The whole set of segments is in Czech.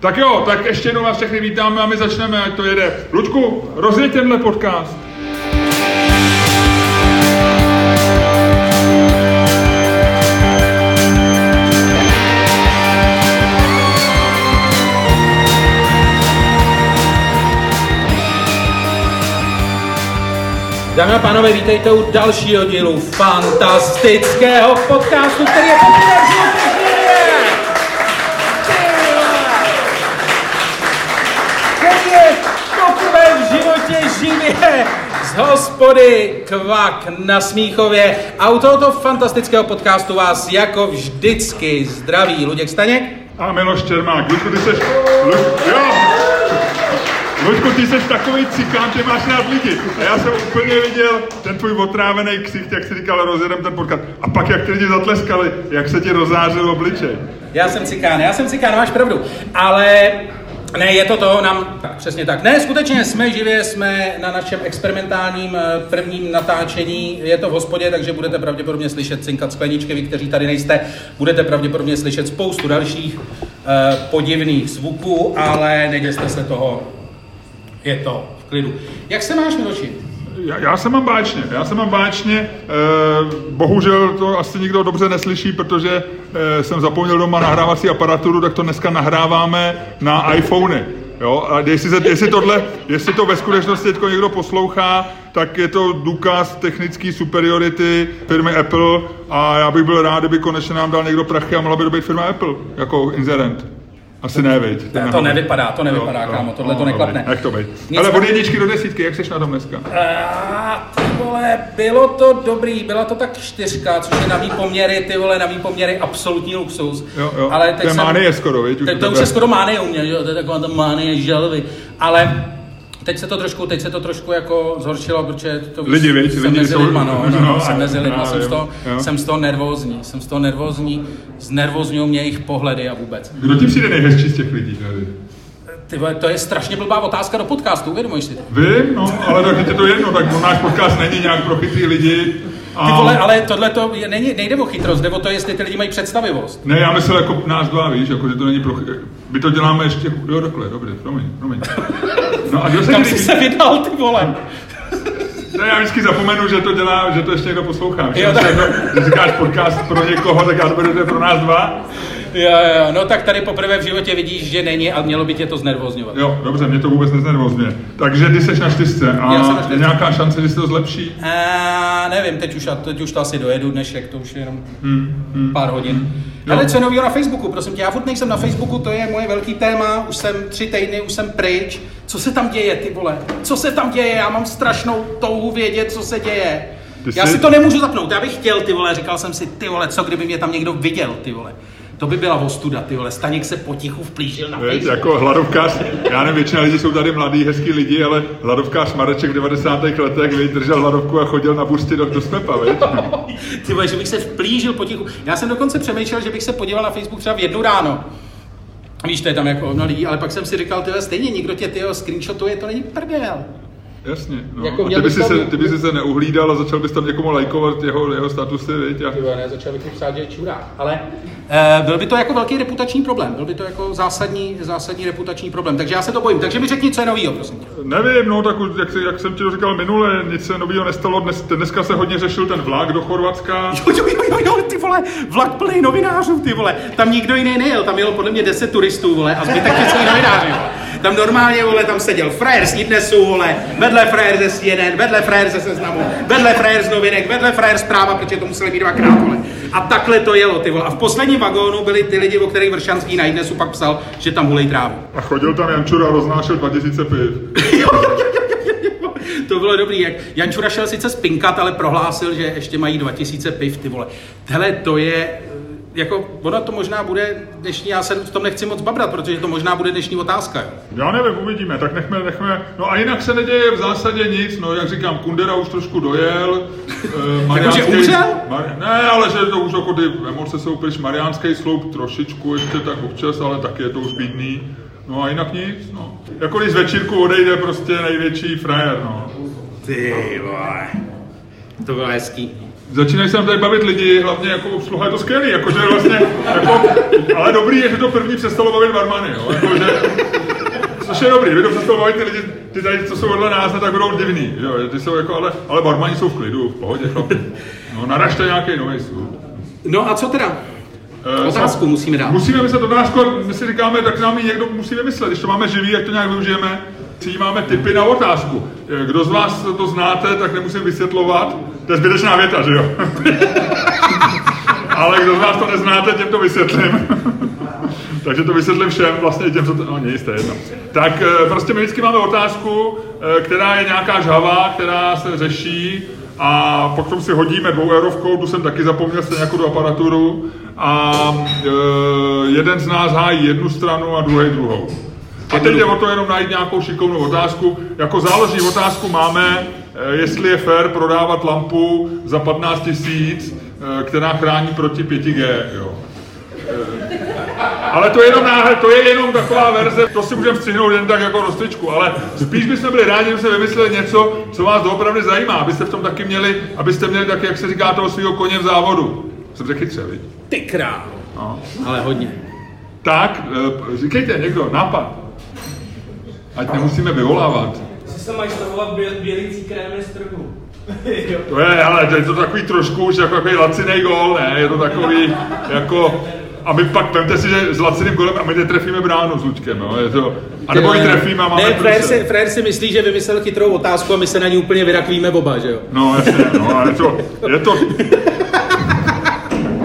Tak jo, tak ještě jednou vás všechny vítáme a my začneme, ať to jede. Luďku, rozjeď tenhle podcast. Dámy a pánové, vítejte u dalšího dílu fantastického podcastu, který je z hospody Kvak na Smíchově. A u tohoto fantastického podcastu vás jako vždycky zdraví Luděk Staněk. A Miloš Čermák. Luďku, ty seš... Luď... Jo! Luďku, ty seš takový cikán, ty máš rád lidi. A já jsem úplně viděl ten tvůj otrávený ksicht, jak jsi říkal, rozjedem ten podcast. A pak, jak ty lidi zatleskali, jak se ti rozářil obličej. Já jsem cikán, já jsem cikán, máš pravdu. Ale ne, je to to, nám, tak přesně tak. Ne, skutečně jsme živě, jsme na našem experimentálním eh, prvním natáčení, je to v hospodě, takže budete pravděpodobně slyšet cinkat skleničky, vy, kteří tady nejste, budete pravděpodobně slyšet spoustu dalších uh, podivných zvuků, ale neděste se toho, je to v klidu. Jak se máš, Miloši? Já, já se mám báčně, já se mám báčně, e, bohužel to asi nikdo dobře neslyší, protože e, jsem zapomněl doma nahrávací aparaturu, tak to dneska nahráváme na iPhony. Jo, a jestli, se, jestli, tohle, jestli to ve skutečnosti někdo poslouchá, tak je to důkaz technické superiority firmy Apple a já bych byl rád, kdyby konečně nám dal někdo prachy a mohla by to být firma Apple jako inzerent. Asi ne, viď? To, to nevypadá, to nevypadá, jo, kámo, tohle no, to neklapne. Jak to být? Ale od jedničky do desítky, jak seš na tom dneska? A, ty vole, bylo to dobrý, byla to tak čtyřka, což je na mý poměry, ty vole, na mý poměry absolutní luxus. Jo, jo. Ale To je mánie skoro, viď, už Teď u to už je skoro mánie u mě, jo, to je taková ta mánie želvy. Ale teď se to trošku, teď se to trošku jako zhoršilo, protože to víš, Lidi, viď, jsem lidi mezi jsou- lidma, no, no, no, no, jsem mezi lidma, já jsem z, toho, jo. jsem z toho nervózní, jsem z toho nervózní, znervozňují mě jejich pohledy a vůbec. Kdo ti přijde nejhezčí z těch lidí tady? Ty vole, to je strašně blbá otázka do podcastu, uvědomuješ si to? Vím, no, ale tak je to jedno, tak náš podcast není nějak pro chytrý lidi. Ty vole, ale tohle to není, nejde o chytrost, jde o to, jestli ty lidi mají představivost. Ne, já myslel jako nás dva, víš, jako, že to není pro... chy- My to děláme ještě... Jo, takhle, dobře, promiň, promiň. No a Kam jsi se vydal, ty vole? Ne, já vždycky zapomenu, že to dělá, že to ještě někdo poslouchá. Že, Jo, tak- že říkáš podcast pro někoho, tak já to beru, že to je pro nás dva. Jo, jo, no tak tady poprvé v životě vidíš, že není a mělo by tě to znervozňovat. Jo, dobře, mě to vůbec neznervozně. Takže ty seš na čtyřce a Já jsem na je čtyřce. nějaká šance, že se to zlepší? A nevím, teď už, teď už to asi dojedu dnešek, to už je jenom Hmm, pár hodin. Jo. Ale co je novýho na Facebooku, prosím tě, já furt nejsem na Facebooku, to je moje velký téma, už jsem tři týdny, už jsem pryč. Co se tam děje, ty vole? Co se tam děje? Já mám strašnou touhu vědět, co se děje. Ty Já jsi- si to nemůžu zapnout, já bych chtěl, ty vole, říkal jsem si, ty vole, co kdyby mě tam někdo viděl, ty vole. To by byla ostuda, ty vole. Staněk se potichu vplížil na Facebook. jako hladovkář, já nevím, většina lidí jsou tady mladí, hezký lidi, ale hladovkář Mareček v 90. letech držel hladovku a chodil na buřty do, do smepa? Ty vole, že bych se vplížil potichu. Já jsem dokonce přemýšlel, že bych se podíval na Facebook třeba v jednu ráno. Víš, to je tam jako no lidí, ale pak jsem si říkal, tyhle, stejně nikdo tě tyho screenshotuje, to není prdel. Jasně, no. Jako a ty by, si bys se, ty by si se neuhlídal a začal bys tam někomu lajkovat jeho, jeho statusy, viď? A... Ty vole, ne, začal bych mu psát, že je čurák. Ale byl by to jako velký reputační problém, byl by to jako zásadní, zásadní reputační problém, takže já se to bojím. Takže mi řekni, co je novýho, prosím tě. Nevím, no, tak už, jak, jak jsem ti to říkal minule, nic se nového nestalo. Dnes, dneska se hodně řešil ten vlak do Chorvatska. Jo, jo, jo, jo, jo, ty vole, vlak plný novinářů, ty vole. Tam nikdo jiný nejel, tam jelo podle mě 10 turistů, vole, a zbytek novináři. vole. Tam normálně, vole, tam seděl frajer z Idnesu, vole, vedle frajer ze CNN, vedle frajer ze Seznamu, vedle frajer z novinek, vedle frajer z práva, protože to museli mít dvakrát, vole. A takhle to jelo, ty vole. A v posledním vagónu byli ty lidi, o kterých Vršanský na Idnesu pak psal, že tam hulej trávu. A chodil tam Jančura a roznášel 2000 piv. To bylo dobrý, jak Jančura šel sice spinkat, ale prohlásil, že ještě mají 2000 piv, ty vole. Hele, to je, jako, ono to možná bude dnešní, já se v tom nechci moc babrat, protože to možná bude dnešní otázka, jo. Já nevím, uvidíme, tak nechme, nechme. No a jinak se neděje v zásadě nic, no jak říkám, Kundera už trošku dojel. eh, Jakože umřel? Mar- ne, ale že to už jako ty emoce jsou pryč, Mariánský sloup trošičku ještě tak občas, ale taky je to už bídný. No a jinak nic, no. Jako když z večírku odejde prostě největší frajer, no. Ty vole. To bylo hezký. Začínají se nám tady bavit lidi, hlavně jako obsluha je to skvělý, jakože vlastně, jako, ale dobrý je, že to první přestalo bavit barmany, jo, jakože, což je dobrý, vy to přestalo bavit ty lidi, ty tady, co jsou vedle nás, tak budou divný, jo, ty jsou jako, ale, ale barmani jsou v klidu, v pohodě, chlapi. No, naražte nějaký noise. No a co teda? Eh, Otázku musíme dát. Musíme vymyslet otázku, my si říkáme, tak nám ji někdo musí vymyslet, když to máme živý, jak to nějak využijeme, máme tipy na otázku. Eh, Kdo z vás to znáte, tak nemusím vysvětlovat. To je zbytečná věta, že jo? Ale kdo z vás to neznáte, těm to vysvětlím. Takže to vysvětlím všem, vlastně těm, co to... No, nic, to je jedno. Tak eh, prostě my vždycky máme otázku, eh, která je nějaká žava, která se řeší a potom si hodíme dvou eurovkou, tu jsem taky zapomněl stejně jako do aparaturu a jeden z nás hájí jednu stranu a druhý druhou. A teď jde o to jenom najít nějakou šikovnou otázku. Jako záložní otázku máme, eh, jestli je fér prodávat lampu za 15 tisíc, eh, která chrání proti 5G. Jo. Eh, Ale to je jenom náhle, to je jenom taková verze, to si můžeme střihnout jen tak jako rozcvičku, ale spíš bychom byli rádi, že se vymysleli něco, co vás doopravdy zajímá, abyste v tom taky měli, abyste měli tak, jak se říká, toho svého koně v závodu. Jsem řekl chytře? Ty král. No. Ale hodně. Tak, říkejte někdo, nápad. Ať nemusíme vyvolávat. Si se mají stavovat bě, bělící krémy z trhu. To je, ale to je to takový trošku už jako takový laciný gol, ne? Je to takový jako... A my pak, vemte si, že s laciným golem a my netrefíme bránu s Lučkem, jo? Je to, a nebo ji trefíme a máme Ne, průse. si, frajer si myslí, že vymyslel chytrou otázku a my se na ní úplně vyrakvíme oba, že jo? No jasně, no, ale to, je to,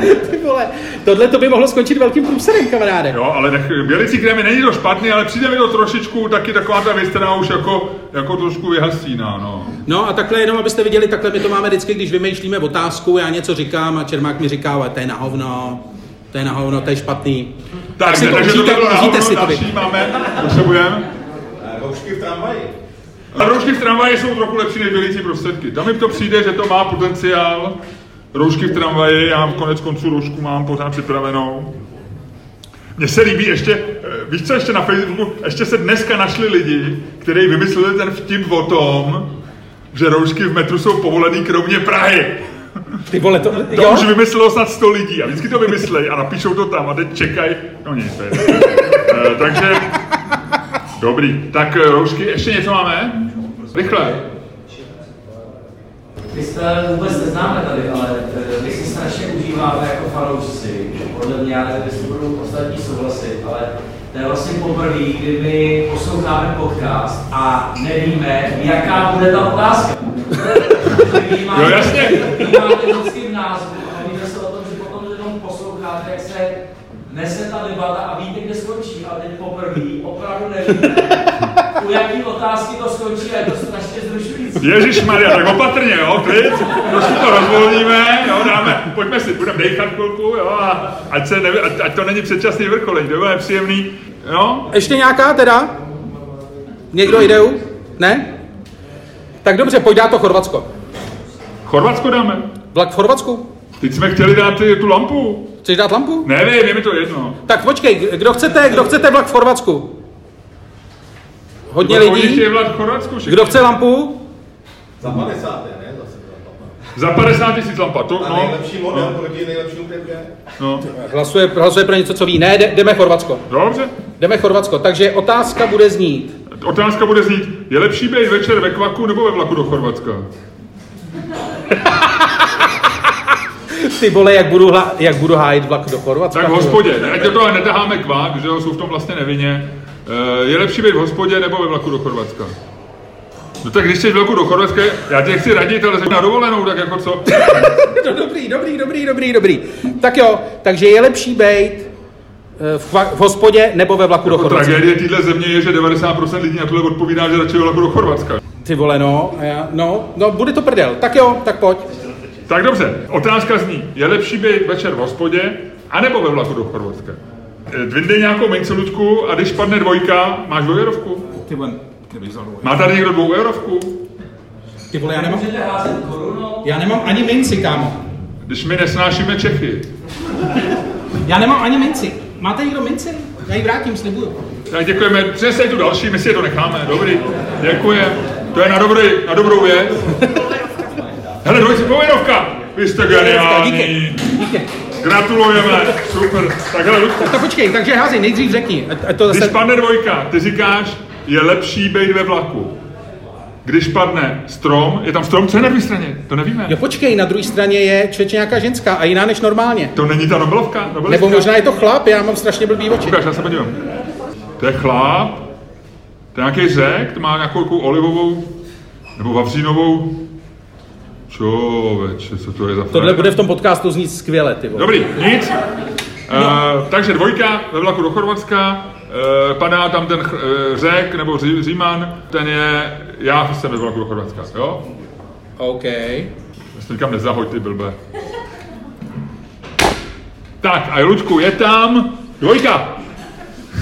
Ty vole, tohle to by mohlo skončit velkým průserem, kamaráde. jo, ale nech, bělicí krémy není to špatný, ale přijde mi to trošičku taky taková ta věc, která už jako, jako trošku vyhasíná, no. No a takhle jenom, abyste viděli, takhle my to máme vždycky, když vymýšlíme otázku, já něco říkám a Čermák mi říká, ale to je na hovno, to je na hovno, to je špatný. Tak, si ne, to takže to užijte- bylo užijte náhodou, si to máme, potřebujeme. Roušky v tramvaji. A roušky v tramvaji jsou trochu lepší než bělící prostředky. Tam mi to přijde, že to má potenciál. Roušky v tramvaji, já konec konců roušku mám pořád připravenou. Mně se líbí ještě, eh, víš co ještě na Facebooku, ještě se dneska našli lidi, kteří vymysleli ten vtip o tom, že roušky v metru jsou povolený kromě Prahy. Ty vole, to, To jo? už vymyslelo snad 100 lidí a vždycky to vymyslej a napíšou to tam a teď čekají. No nic, to je. Eh, takže, dobrý. Tak eh, roušky, ještě něco máme? Rychle. My se vůbec neznáme tady, ale eh, my si strašně užíváme jako fanoušci. Podle mě, já nevím, jestli budou ostatní souhlasit, ale to je vlastně poprvé, kdy my posloucháme podcast a nevíme, jaká bude ta otázka. Vy máte- Jo, jasně. Vy máte vždycky v názvu a bavíme se o tom, že potom jenom posloucháte, jak se nese ta debata a víte, kde skončí. A teď poprvé opravdu nevíme, u jaký otázky to skončí a je to strašně zrušující. Ježíš Maria, tak opatrně, jo, klid, trošku to rozvolníme, jo, dáme, pojďme si, budeme dejchat chvilku, jo, a ať, se neví, ať, ať to není předčasný vrcholení, to bude příjemný, jo. Ještě nějaká teda? Někdo jde? Ne? Tak dobře, pojď dát to Chorvatsko. Chorvatsko dáme. Vlak v Chorvatsku? Teď jsme chtěli dát tu lampu. Chceš dát lampu? Nevím, je mi to jedno. Tak počkej, kdo chcete, kdo chcete vlak v Chorvatsku? Hodně lidí? chtějí vlak v Chorvatsku všichni. Kdo chce lampu? Za 50. ne? Zase za Za 50 tisíc lampa, to, A no. nejlepší model proti nejlepšímu 5G. no. Hlasuje, hlasuje pro něco, co ví. Ne, jde- jdeme Chorvatsko. Dobře. Jdeme Chorvatsko. Takže otázka bude znít. Otázka bude znít, je lepší být večer ve kvaku nebo ve vlaku do Chorvatska? Ty vole, jak budu, hla, jak budu hájit vlak do Chorvatska. Tak v hospodě, ať do toho netaháme kvák, že jo, jsou v tom vlastně nevinně. Eh, Je lepší být v hospodě nebo ve vlaku do Chorvatska? No tak když jsi v vlaku do Chorvatska, já tě chci radit, ale jsi na dovolenou, tak jako co? No, dobrý, dobrý, dobrý, dobrý, dobrý. Tak jo, takže je lepší být eh, v, v hospodě nebo ve vlaku do Jako Chorvatska. tragédie téhle země je, že 90% lidí na tohle odpovídá, že radši ve vlaku do Chorvatska. Ty vole, no, a já, no, no, bude to prdel. Tak jo, tak pojď. Tak dobře, otázka zní, je lepší být večer v hospodě, anebo ve vlaku do Chorvatska? Eh, Dvindej nějakou minci, Luďku, a když padne dvojka, máš dvoueurovku? Ty vole. Má tady někdo dvoueurovku? Ty vole, já nemám, já nemám ani minci, kámo. Když my nesnášíme Čechy. Já nemám ani minci. Máte někdo minci? Já ji vrátím, slibuju. Tak děkujeme, přinesej tu další, my si je to necháme, dobrý, děkujem. To je na, dobrý, na dobrou věc. Hele, dvojci, pověrovka! vy jste geniální. Díky. Díky. Gratulujeme, super. Tak hele, Ludku, Tak počkej, takže házej, nejdřív řekni. A- to když zase... padne dvojka, ty říkáš, je lepší být ve vlaku. Když padne strom, je tam strom, co je na druhé straně? To nevíme. Jo, počkej, na druhé straně je člověče nějaká ženská a jiná než normálně. To není ta Nobelovka? Nobelistka? Nebo možná je to chlap, já mám strašně blbý oči. Ukáž, já se podívám. To je chlap, to je nějaký řek, to má nějakou olivovou, nebo vavřínovou, Čověče, co to je za Tohle bude v tom podcastu znít skvěle, ty vole. Dobrý, nic. Uh, takže dvojka ve vlaku do Chorvatska, uh, padá tam ten ch- uh, řek nebo ří, Říman, ten je, já jsem ve do Chorvatska, jo? OK. Jestli nikam nezahoď, ty blbe. Tak, a Lučku, je tam dvojka.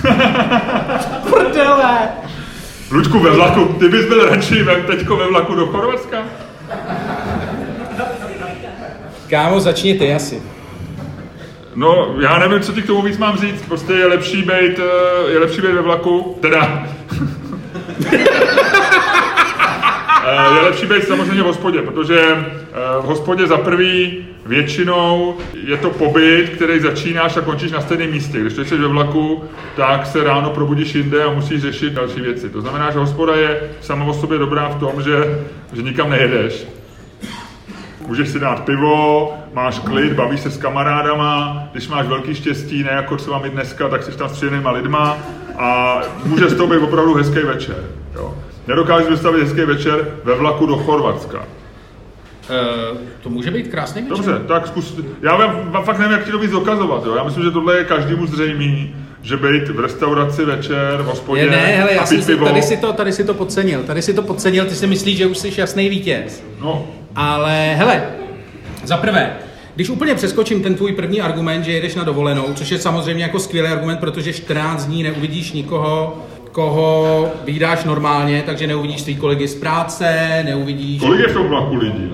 Prdele! Lučku, ve vlaku, ty bys byl radši ve, teďko ve vlaku do Chorvatska? Kámo, začni ty asi. No, já nevím, co ti k tomu víc mám říct. Prostě je lepší být, eh, je lepší být ve vlaku, teda... Eh, je lepší být samozřejmě v hospodě, protože eh, v hospodě za prvý většinou je to pobyt, který začínáš a končíš na stejném místě. Když jsi ve vlaku, tak se ráno probudíš jinde a musíš řešit další věci. To znamená, že hospoda je sama o sobě dobrá v tom, že, že nikam nejedeš, Můžeš si dát pivo, máš klid, bavíš se s kamarádama, když máš velký štěstí, ne jako třeba my dneska, tak jsi tam s příjemnýma lidma a může z toho být opravdu hezký večer. Jo. Nedokážu představit hezký večer ve vlaku do Chorvatska. Uh, to může být krásný večer. Dobře, tak zkus. Já vám fakt nevím, jak ti to víc dokazovat. Jo. Já myslím, že tohle je každému zřejmý, že být v restauraci večer, v hospodě Je, ne, hele, já a pít myslím, pivo. tady si, to, tady si to podcenil, tady si to podcenil, ty si myslíš, že už jsi jasný vítěz. No, Ale hele, za prvé, když úplně přeskočím ten tvůj první argument, že jedeš na dovolenou, což je samozřejmě jako skvělý argument, protože 14 dní neuvidíš nikoho, koho vydáš normálně, takže neuvidíš svý kolegy z práce, neuvidíš kolik je v tom vlaku lidí?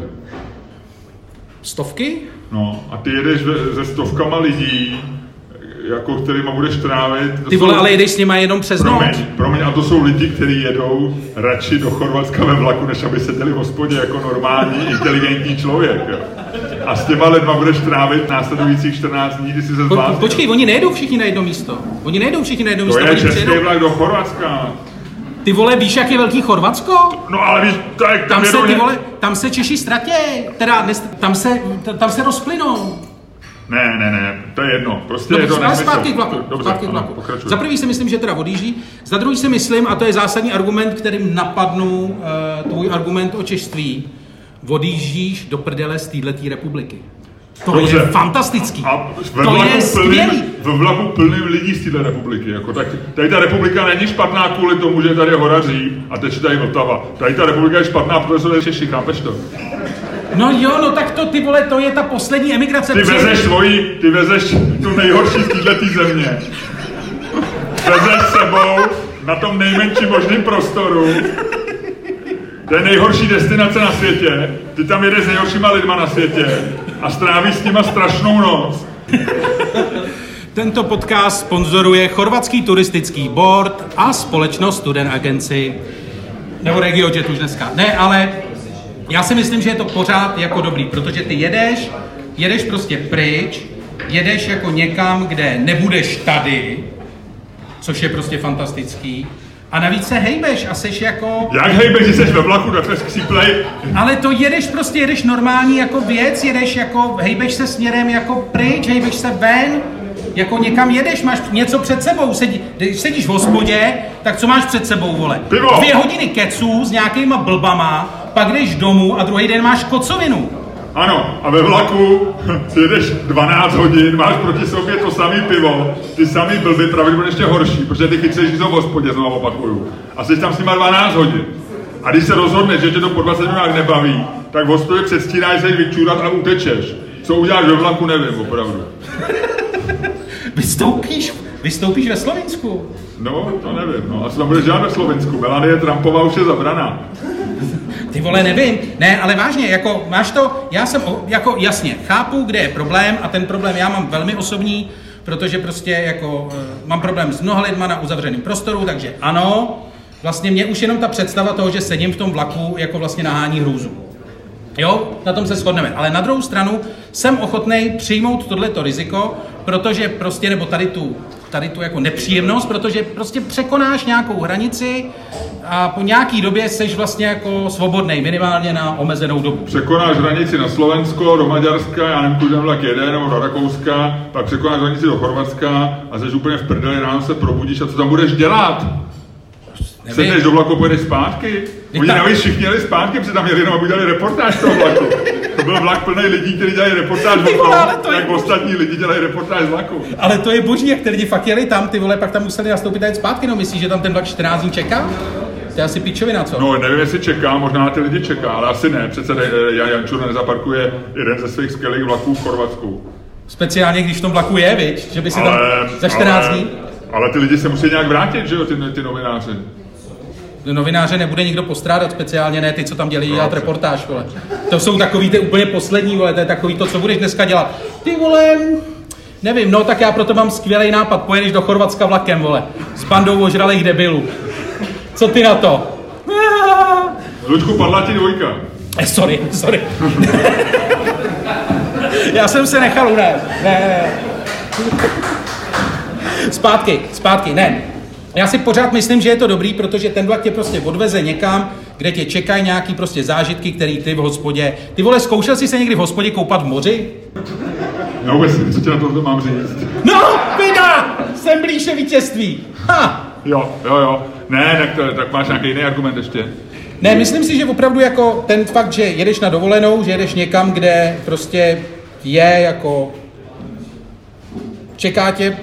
stovky? No, a ty jedeš ve- se stovkama lidí, jako kterýma budeš trávit. to Ty jsou- vole, ale jedeš s nima jenom přes noc. Promiň, promiň, a to jsou lidi, kteří jedou radši do Chorvatska ve vlaku, než aby seděli v hospodě jako normální, inteligentní člověk. Jo. A s těma lidma budeš trávit následujících 14 dní, kdy si se Po, zbláznil. počkej, oni nejedou všichni na jedno místo. Oni nejedou všichni na jedno To místo. je oni český přijedou- vlak do Chorvatska. Ty vole, víš, jak je velký Chorvatsko? No ale víš, tak tam, Tam se, jedou ty vole, tam se Češi ztratěj, teda tam se, tam se rozplynou. Ne, ne, ne, to je jedno. Prostě No, je to nesmysl. zpátky k vlaku. Dobře, zpátky k ano, vlaku. pokračuj. Za prvý si myslím, že teda odjíždí, za druhý si myslím, a to je zásadní argument, kterým napadnu uh, tvůj argument o češství, odjíždíš do prdele z této republiky. To Dobře. je fantastický. A ve to vlaku je skvělý. plným, ve vlaku plným lidí z této republiky. Jako, tak tady ta republika není špatná kvůli tomu, že tady je horaří a teče tady Vltava. Tady ta republika je špatná, protože jsou tady Češi, chápeš to? No jo, no tak to ty vole, to je ta poslední emigrace. Ty Přijeli- vezeš svoji, ty vezeš tu nejhorší z této země. Vezeš sebou na tom nejmenším možném prostoru. To je nejhorší destinace na světě. Ty tam jedeš s nejhoršíma lidma na světě a strávíš s nima strašnou noc. Tento podcast sponzoruje chorvatský turistický board a společnost Student Agency. Nebo RegioJet už dneska. Ne, ale já si myslím, že je to pořád jako dobrý, protože ty jedeš, jedeš prostě pryč, jedeš jako někam, kde nebudeš tady, což je prostě fantastický. A navíc se hejbeš a seš jako... Jak hejbe, že jsi ve vlaku, takhle skříplej. Ale to jedeš prostě, jedeš normální jako věc, jedeš jako, hejbeš se směrem jako pryč, hejbeš se ven, jako někam jedeš, máš něco před sebou, sedí, když sedíš v hospodě, tak co máš před sebou, vole? Pivo. Dvě hodiny keců s nějakýma blbama, pak jdeš domů a druhý den máš kocovinu. Ano, a ve vlaku jedeš 12 hodin, máš proti sobě to samé pivo, ty samý blby, pravděpodobně ještě horší, protože ty chytřeš jsou v hospodě, znovu opakuju. A jsi tam s nima 12 hodin. A když se rozhodneš, že tě to po 20 minutách nebaví, tak v hospodě předstíráš se vyčůrat a utečeš. Co uděláš ve vlaku, nevím, opravdu. Vystoupíš, vystoupíš ve Slovinsku. No, to nevím, no. A co tam budeš dělat ve Slovensku? Melanie Trumpová už je zabraná. Ty vole, nevím. Ne, ale vážně, jako máš to, já jsem, jako jasně, chápu, kde je problém a ten problém já mám velmi osobní, protože prostě jako eh, mám problém s mnoha lidma na uzavřeném prostoru, takže ano, vlastně mě už jenom ta představa toho, že sedím v tom vlaku, jako vlastně nahání hrůzu. Jo, na tom se shodneme. Ale na druhou stranu jsem ochotný přijmout tohleto riziko, protože prostě, nebo tady tu, tady tu jako nepříjemnost, protože prostě překonáš nějakou hranici a po nějaký době seš vlastně jako svobodný, minimálně na omezenou dobu. Překonáš hranici na Slovensko, do Maďarska, já nevím, kudy vlak jede, nebo do Rakouska, pak překonáš hranici do Chorvatska a jsi úplně v prdeli, ráno se probudíš a co tam budeš dělat? Nevím. Sedneš do vlaku, pojedeš zpátky? Oni tak- navíc všichni jeli zpátky, protože tam jeli jenom, aby udělali reportáž toho vlaku. To byl vlak plný lidí, kteří dělají reportáž o tom, to je jak ostatní lidi dělají reportáž z vlaku. Ale to je boží, jak ty lidi fakt jeli tam, ty vole, pak tam museli nastoupit a jet zpátky, no myslíš, že tam ten vlak 14 dní čeká? To je asi pičovina, co? No, nevím, jestli čeká, možná na ty lidi čeká, ale asi ne. Přece eh, Jan Jančur nezaparkuje jeden ze svých skvělých vlaků v Chorvatsku. Speciálně, když v tom vlaku je, viď? Že by si tam Ale, za 14 ale, dní... ale ty lidi se musí nějak vrátit, že jo, ty, ty novináři. Novináře nebude nikdo postrádat, speciálně ne ty, co tam dělají dělat dobře. reportáž, vole. To jsou takový ty úplně poslední, vole, to je takový to, co budeš dneska dělat. Ty vole, nevím, no tak já proto mám skvělý nápad, pojedeš do Chorvatska vlakem, vole, s bandou ožralých debilů. Co ty na to? Luďku, padla ti dvojka. Eh, sorry, sorry. Já jsem se nechal unést. Ne, ne, ne. Zpátky, zpátky, ne. Já si pořád myslím, že je to dobrý, protože ten vlak tě prostě odveze někam, kde tě čekají nějaký prostě zážitky, který ty v hospodě... Ty vole, zkoušel jsi se někdy v hospodě koupat v moři? Já vůbec nevím, co ti na to mám říct. No, vida! Jsem blíže vítězství. Ha! Jo, jo, jo. Ne, tak, to, tak máš nějaký jiný argument ještě. Ne, myslím si, že opravdu jako ten fakt, že jedeš na dovolenou, že jedeš někam, kde prostě je jako čeká tě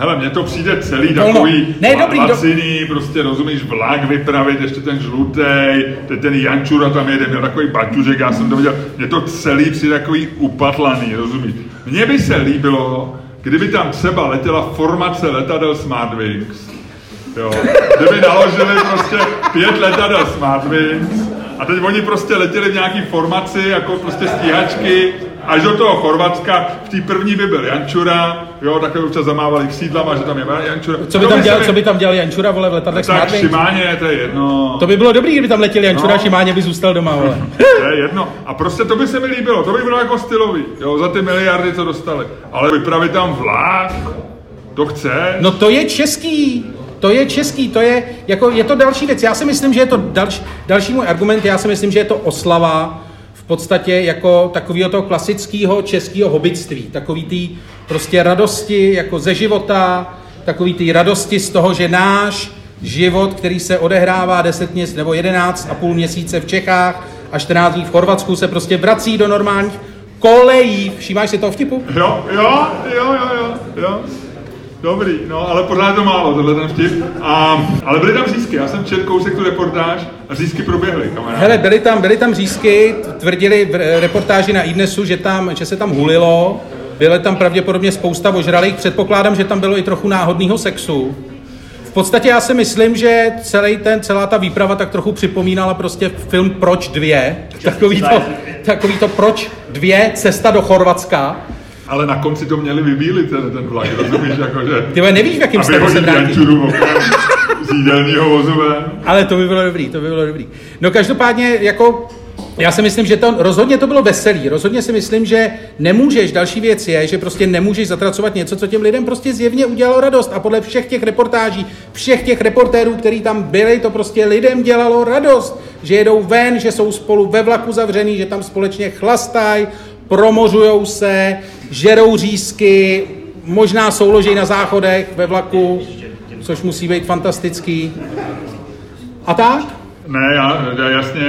Hele, mně to přijde celý No, no. takový Ne, dobrý, do- laciný, prostě rozumíš, vlak vypravit, ještě ten žlutej, teď ten Jančura tam jede, měl takový baťužek, já jsem to viděl, mně to celý přijde takový upatlaný, rozumíš. Mně by se líbilo, kdyby tam třeba letěla formace letadel Smartwings, jo, kdyby naložili prostě pět letadel Smartwings a teď oni prostě letěli v nějaký formaci, jako prostě stíhačky, až do toho Chorvatska, v té první by byl Jančura, jo, takhle občas zamávali křídlama, že tam je Jančura. Co by To tam dělal, mi- co by tam dělal Jančura, vole, v letadlech Tak? Šimáně, to je jedno. To by bylo dobrý, kdyby tam letěl Jančura, No. no. Šimáně by zůstal doma, vole. To je jedno. A prostě to by se mi líbilo, to by bylo jako stylový, jo, za ty miliardy, co dostali. Ale vypravit tam vlak, to chce. No to je český. To je český, to je, jako, je to další věc. Já si myslím, že je to další, další můj argument, já si myslím, že je to oslava podstatě jako takového toho klasického českého hobitství. Takový ty prostě radosti jako ze života, takový ty radosti z toho, že náš život, který se odehrává 10 měsíc nebo 11 a půl měsíce v Čechách a 14 dní v Chorvatsku, se prostě vrací do normálních kolejí. Všímáš si toho vtipu? Jo, jo, jo, jo, jo, jo. Dobrý, no, ale pořád to málo, tohle ten vtip. A, ale byly tam řízky, já jsem četl kousek tu reportáž a řízky proběhly, kamarád. Hele, byly tam, byly tam řízky, tvrdili v re- reportáži na iDnesu, že, tam, že se tam hulilo, bylo tam pravděpodobně spousta ožralých, předpokládám, že tam bylo i trochu náhodného sexu. V podstatě já si myslím, že celý ten, celá ta výprava tak trochu připomínala prostě film Proč dvě, takový to, takový to Proč dvě, cesta do Chorvatska. Ale na konci to měli vybílit, ten, ten vlak, rozumíš, jako že... Ty nevíš, v jakém A stavu se vrátí. Z jídelního vozu ven. Ale to by bylo dobrý, to by bylo dobrý. No každopádně, jako, já si myslím, že to rozhodně to bylo veselý. Rozhodně si myslím, že nemůžeš, další věc je, že prostě nemůžeš zatracovat něco, co těm lidem prostě zjevně udělalo radost. A podle všech těch reportáží, všech těch reportérů, kteří tam byli, to prostě lidem dělalo radost. Že jedou ven, že jsou spolu ve vlaku zavřený, že tam společně chlastají, promořujou se, žerou řízky, možná souloží na záchodech ve vlaku, což musí být fantastický. A tak? Ne, já, já jasně,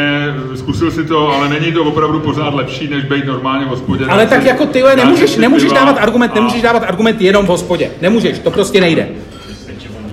zkusil si to, ale není to opravdu pořád lepší, než být normálně v hospodě. Ale tak jako ty nemůžeš, nemůžeš dávat argument, a- nemůžeš dávat argument jenom v hospodě. Nemůžeš, to prostě nejde.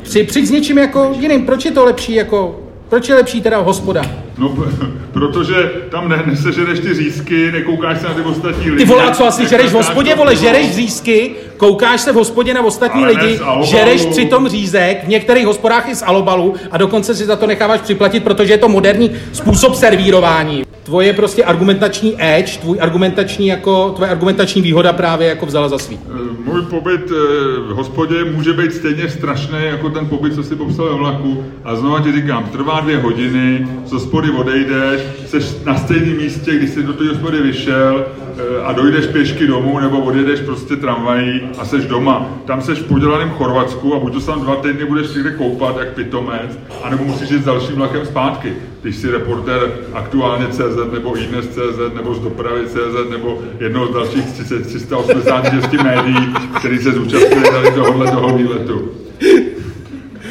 Při, přijď s něčím jako jiným, proč je to lepší jako, proč je lepší teda hospoda? No, protože tam ne, nesežereš ty řízky, nekoukáš se na ty ostatní lidi. Ty vole, a co asi žereš v hospodě, vole, žereš řízky, koukáš se v hospodě na ostatní Ale lidi, žereš přitom řízek, v některých hospodách i z alobalu a dokonce si za to necháváš připlatit, protože je to moderní způsob servírování. Tvoje prostě argumentační edge, tvůj argumentační jako, tvoje argumentační výhoda právě jako vzala za svý. Eh, Můj pobyt eh, v hospodě může být stejně strašný jako ten pobyt, co si popsal ve vlaku. A znova ti říkám, trvá dvě hodiny, z hospody odejdeš, jsi na stejném místě, když jsi do té hospody vyšel eh, a dojdeš pěšky domů nebo odjedeš prostě tramvají a seš doma. Tam seš v podělaném Chorvatsku a buď to tam dva týdny budeš někde koupat jak pitomec, anebo musíš jít s dalším vlakem zpátky. Když jsi reporter aktuálně CZ nebo iDnes.cz nebo z dopravy CZ nebo jednou z dalších 30 386 médií, který se zúčastnili tady tohohle toho výletu.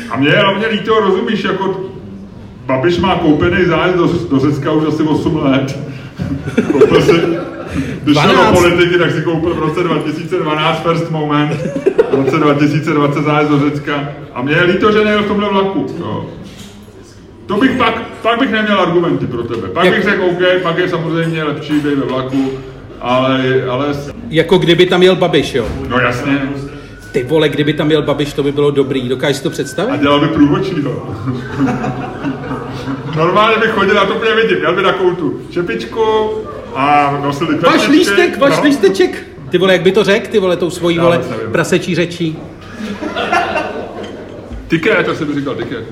A mě je hlavně líto, rozumíš, jako Babiš má koupený zájezd do, do Řecka už asi 8 let. Koupil si, když šel do 12. politiky, tak si koupil v roce 2012 First Moment, v roce 2020 zájezd do Řecka. A mě je líto, že nejel v tomhle vlaku. Jo. To bych pak, pak bych neměl argumenty pro tebe. Pak Jak- bych řekl, OK, pak je samozřejmě lepší být ve vlaku, ale, ale, Jako kdyby tam jel Babiš, jo. no jasně, Ty vole, kdyby tam jel Babiš, to by bylo dobrý. Dokážeš to a představit? dělal by průvodčího. Normálně bych chodil, a to úplně vidím, měl by takovou tu čepičku a nosil by Váš lístek, váš No. lísteček. Ty vole, jak by to řekl, ty vole, tou svojí Já vole prasečí řečí. Tiket, to jsem říkal? Tiket.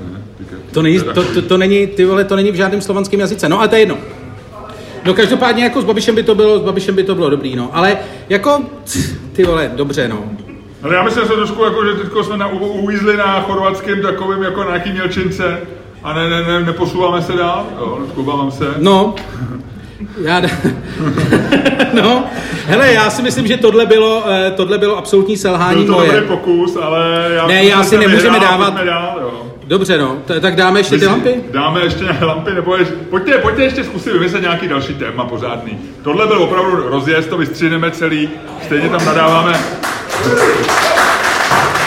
To není, je to, to, to, není, ty vole, to není v žádném slovanském jazyce. No, ale to je jedno. No každopádně jako s Babišem by to bylo, s Babišem by to bylo dobrý, no. Ale jako, ty vole, dobře, no. Ale já myslím, že trošku jako, že teďko jsme na, u- uvízli na chorvatském takovým jako na nějaký mělčince a ne, ne, ne, neposouváme se dál, jo, obávám se. No, já, no, hele, já si myslím, že tohle bylo, eh, tohle bylo absolutní selhání Byl to moje. dobrý pokus, ale já Ne, já si nemůžeme vyhrál, dávat- Dál, jo. Dobře, no, t- tak dáme ještě ty lampy? Dáme ještě nějaké lampy, nebo ještě, pojďte, pojďte ještě zkusit vymyslet nějaký další téma pořádný. Tohle byl opravdu rozjezd, to vystříneme celý, stejně tam nadáváme.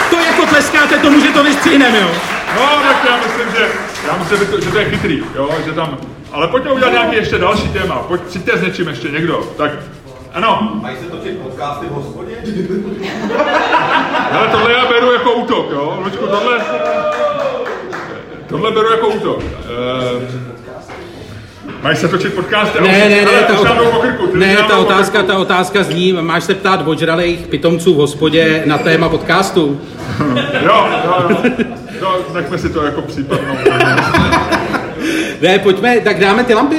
To jako tleskáte tomu, že to vystříhneme, jo. No, tak já myslím, že, já myslím, že to, že to je chytrý, jo, že tam, ale pojďme udělat nějaký ještě další téma, pojď, přijďte s něčím ještě někdo, tak, ano, Mají se točit podcasty v hospodě? ale tohle já beru jako útok, jo, Lučku, tohle, tohle beru jako útok. Ehm, mají se točit podcasty, Ne, ne, ale ne, ta, už nám jdou po ota- krku, ty ne, ta otázka, ta otázka zní, máš se ptát ožralých pitomců v hospodě na téma podcastu? Jo, jo, jo. No, nechme si to jako případnou. Ne, pojďme, tak dáme ty lampy?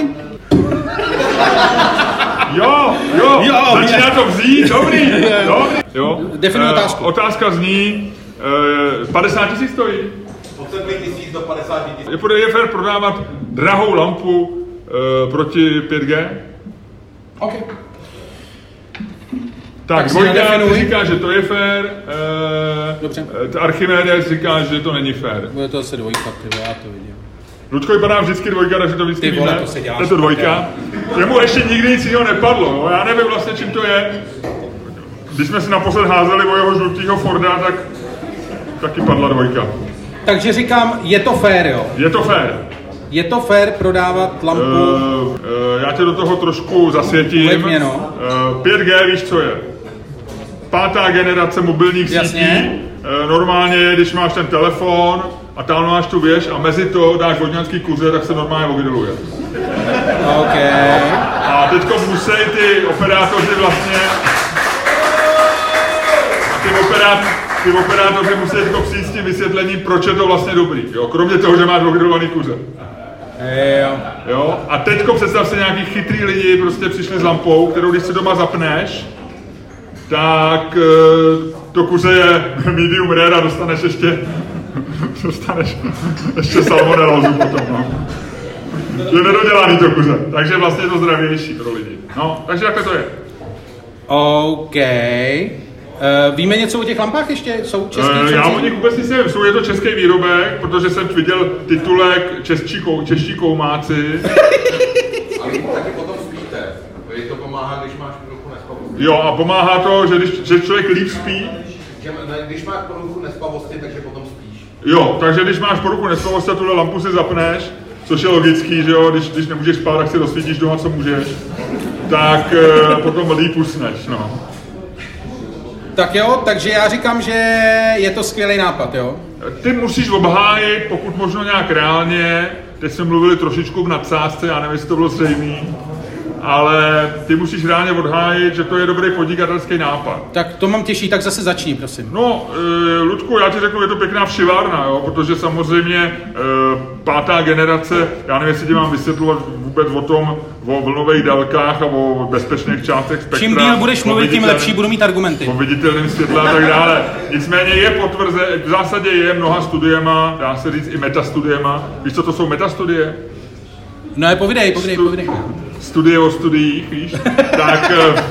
Jo, jo, Jo, začíná to vzít, dobrý, dobrý. Jo. Definuj Eh, otázku. Otázka zní, eh, 50 tisíc stojí. 7 tisíc do 50 tisíc. Je, je fér prodávat drahou lampu eh, proti 5G? OK. Tak, Tak ty říká, že to je fér, Dobře. eh, Archimedes říká, že to není fér. Bude to asi dvojka, ty já to vidím. Lučko vypadá vždycky dvojka, takže to vždycky Ty vole, víme. to se děláš to je to dvojka. Jemu ještě nikdy nic jiného nepadlo, no. já nevím vlastně, čím to je. Když jsme si naposled házeli o jeho žlutýho Forda, tak taky padla dvojka. Takže říkám, je to fér, jo. Je to fér. Je to fér prodávat lampu. Uh, uh, já tě do toho trošku zasvětím. Uveď mě, no. Uh, 5G, víš, co je? Pátá generace mobilních Jasně. sítí. Uh, normálně je, když máš ten telefon a tam máš tu věž a mezi to dáš vodňanský kuře, tak se normálně ovydoluje. OK. A teďko musí ty operátoři vlastně... Ty, operát, ty operátoři musí teďko přijít s tím vysvětlením, proč je to vlastně dobrý. Jo? Kromě toho, že máš ovydolovaný kuře. Jo. Jo? A teďko představ si nějaký chytrý lidi prostě přišli s lampou, kterou když si doma zapneš, tak eh, to kuře je medium rare a dostaneš ještě dostaneš ještě salmonelózu potom. No. Je nedodělaný to kuře, takže vlastně je to zdravější pro lidi. No, takže takhle to je. OK. Uh, víme něco o těch lampách ještě? Jsou český? Eh, já o nich vůbec nic nevím, jsou je to český výrobek, protože jsem viděl titulek čeští, kou, čeští koumáci. Ale taky potom spíte. Vy to pomáhá, když máš poruchu nespavosti. Jo, a pomáhá to, že, když, že člověk líp spí, Že, ne, když máš poruchu nespavosti, takže potom spíš. Jo, takže když máš poruchu nespavosti a tuhle lampu si zapneš, což je logický, že jo, když, když nemůžeš spát, tak si rozsvítíš doma, co můžeš, tak e, potom líp usneš, no. Tak jo, takže já říkám, že je to skvělý nápad, jo? Ty musíš obhájit, pokud možno nějak reálně, teď jsme mluvili trošičku v nadsázce, já nevím, jestli to bylo zřejmý, ale ty musíš reálně odhájit, že to je dobrý podnikatelský nápad. Tak to mám těžší, tak zase začni, prosím. No, e, Ludku, já ti řeknu, je to pěkná všivárna, jo, protože samozřejmě e, pátá generace, já nevím, jestli ti mám vysvětlovat vůbec o tom, o vlnových délkách a o bezpečných částech spektra. Čím díl budeš mluvit, tím lepší budu mít argumenty. o viditelném světle a tak dále. Nicméně je potvrze, v zásadě je mnoha studiema, dá se říct i metastudiema. Víš, co to jsou metastudie? No, povidej, povidej, Stu- povidej. Studie o studiích, víš? Tak eh,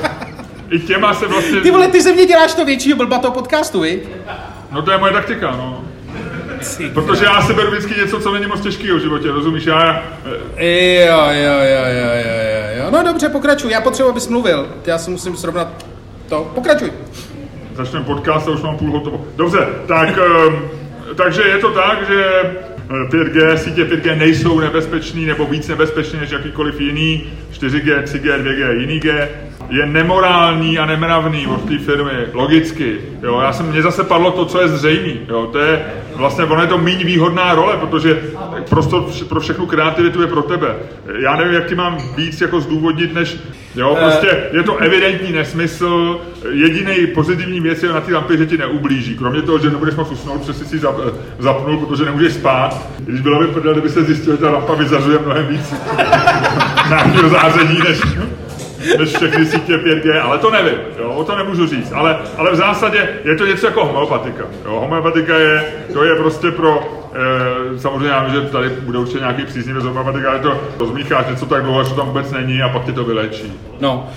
i těma se vlastně... Ty vole, ty ze mě děláš to většího blba toho podcastu, vi? No to je moje taktika, no. Protože já si beru vždycky něco, co není moc těžkého v životě, rozumíš? Já, eh, Jo, jo, jo, jo, jo, jo. No dobře, pokračuj, já potřebuji, abys mluvil. Já si musím srovnat to. Pokračuj. začneme podcast a už mám půl hotovo. Dobře, tak, ehm, takže je to tak, že eh, 5G, sítě 5G nejsou nebezpečný nebo víc nebezpečný než jakýkoliv jiný, 4G, 3G, 2G, jiný G, je nemorální a nemravný od té firmy, logicky. Jo, já jsem, mně zase padlo to, co je zřejmý. Jo, to je vlastně, ono je to méně výhodná role, protože prostor pro všechnu kreativitu je pro tebe. Já nevím, jak ti mám víc jako zdůvodnit, než, jo, prostě je to evidentní nesmysl. Jediný pozitivní věc je na té lampě, že ti neublíží. Kromě toho, že nebudeš moc usnout, přes si zap, zapnul, protože nemůžeš spát. Když byla by prdel, kdyby se zjistil, že ta lampa vyzařuje mnohem víc nějakého záření, než, než všechny sítě 5G, ale to nevím, jo, o to nemůžu říct. Ale, ale v zásadě je to něco jako homeopatika. Jo. Homeopatika je, to je prostě pro, e, samozřejmě já vím, že tady bude určitě nějaký příznivý homeopatika, ale to rozmícháš něco tak dlouho, že tam vůbec není a pak ti to vylečí. No.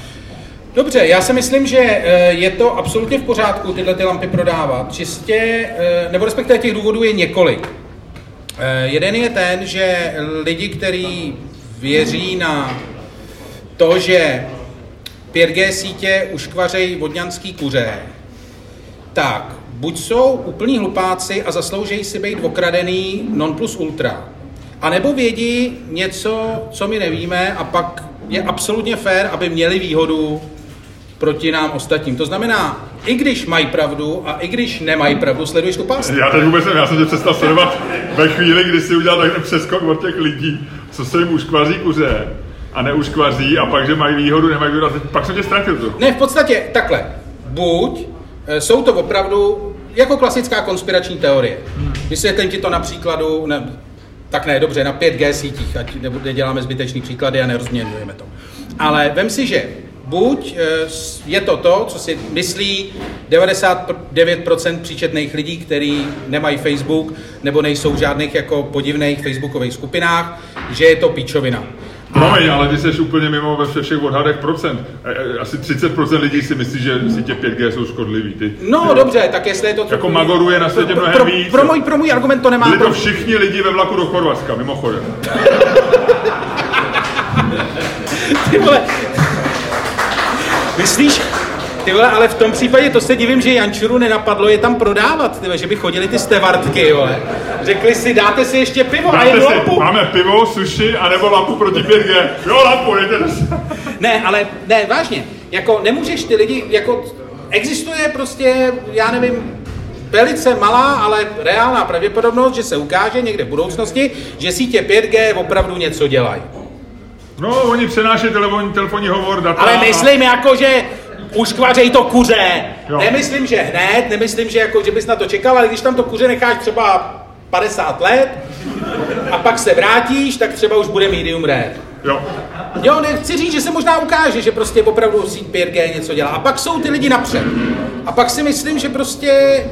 Dobře, já si myslím, že eh, je to absolutně v pořádku tyhle ty lampy prodávat. Čistě, eh, nebo respektive těch důvodů je několik. Jeden je ten, že lidi, kteří věří na to, že 5G sítě uškvařejí vodňanský kuře, tak buď jsou úplní hlupáci a zasloužejí si být okradený non plus ultra, a nebo vědí něco, co my nevíme a pak je absolutně fér, aby měli výhodu proti nám ostatním. To znamená, i když mají pravdu a i když nemají pravdu, sleduješ tu past. Já teď vůbec nevím, já jsem tě přestal sledovat ve chvíli, kdy si udělal takhle přeskok od těch lidí, co se jim uškvaří kuře a neuškvaří a pak, že mají výhodu, nemají výhodu, pak jsem tě ztratil to. Ne, v podstatě takhle. Buď eh, jsou to opravdu jako klasická konspirační teorie. Vysvětlím ti to na příkladu, ne, tak ne, dobře, na 5G sítích, ať neděláme zbytečný příklady a nerozměňujeme to. Ale vem si, že buď eh, je to to, co si myslí 99% příčetných lidí, kteří nemají Facebook nebo nejsou v žádných jako podivných facebookových skupinách, že je to píčovina. Promiň, ale ty jsi úplně mimo ve všech odhadech procent. Asi 30% lidí si myslí, že sítě 5G jsou škodlivý. Ty, No dobře, tak jestli je to... Jako Magoru je na světě pro, mnohem pro, víc. Pro můj, pro můj argument to nemá... Byli to všichni lidi ve vlaku do Chorvatska, mimochodem. Ty vole. Myslíš, ty vole, ale v tom případě to se divím, že Jančuru nenapadlo je tam prodávat, ty vole, že by chodili ty stevartky, vole. Řekli si, dáte si ještě pivo a Dáte jednu si, lampu. máme pivo, sushi, anebo lampu proti 5G. Jo, lampu, do- Ne, ale ne, vážně, jako nemůžeš ty lidi, jako existuje prostě, já nevím, velice malá, ale reálná pravděpodobnost, že se ukáže někde v budoucnosti, že sítě 5G opravdu něco dělají. No, oni přenášejí telefonní, telefonní hovor, data. Ale a- myslím jako, že už kvařej to kuře. Jo. Nemyslím, že hned, nemyslím, že, jako, že bys na to čekal, ale když tam to kuře necháš třeba 50 let a pak se vrátíš, tak třeba už bude medium rare. Jo. Jo, ne, chci říct, že se možná ukáže, že prostě opravdu síť 5G něco dělá. A pak jsou ty lidi napřed. A pak si myslím, že prostě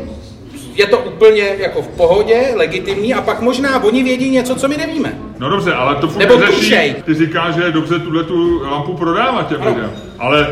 je to úplně jako v pohodě, legitimní a pak možná oni vědí něco, co my nevíme. No dobře, ale to furt Nebo neřeší. Ty říkáš, že je dobře tuhle tu lampu prodávat těm lidem. Ale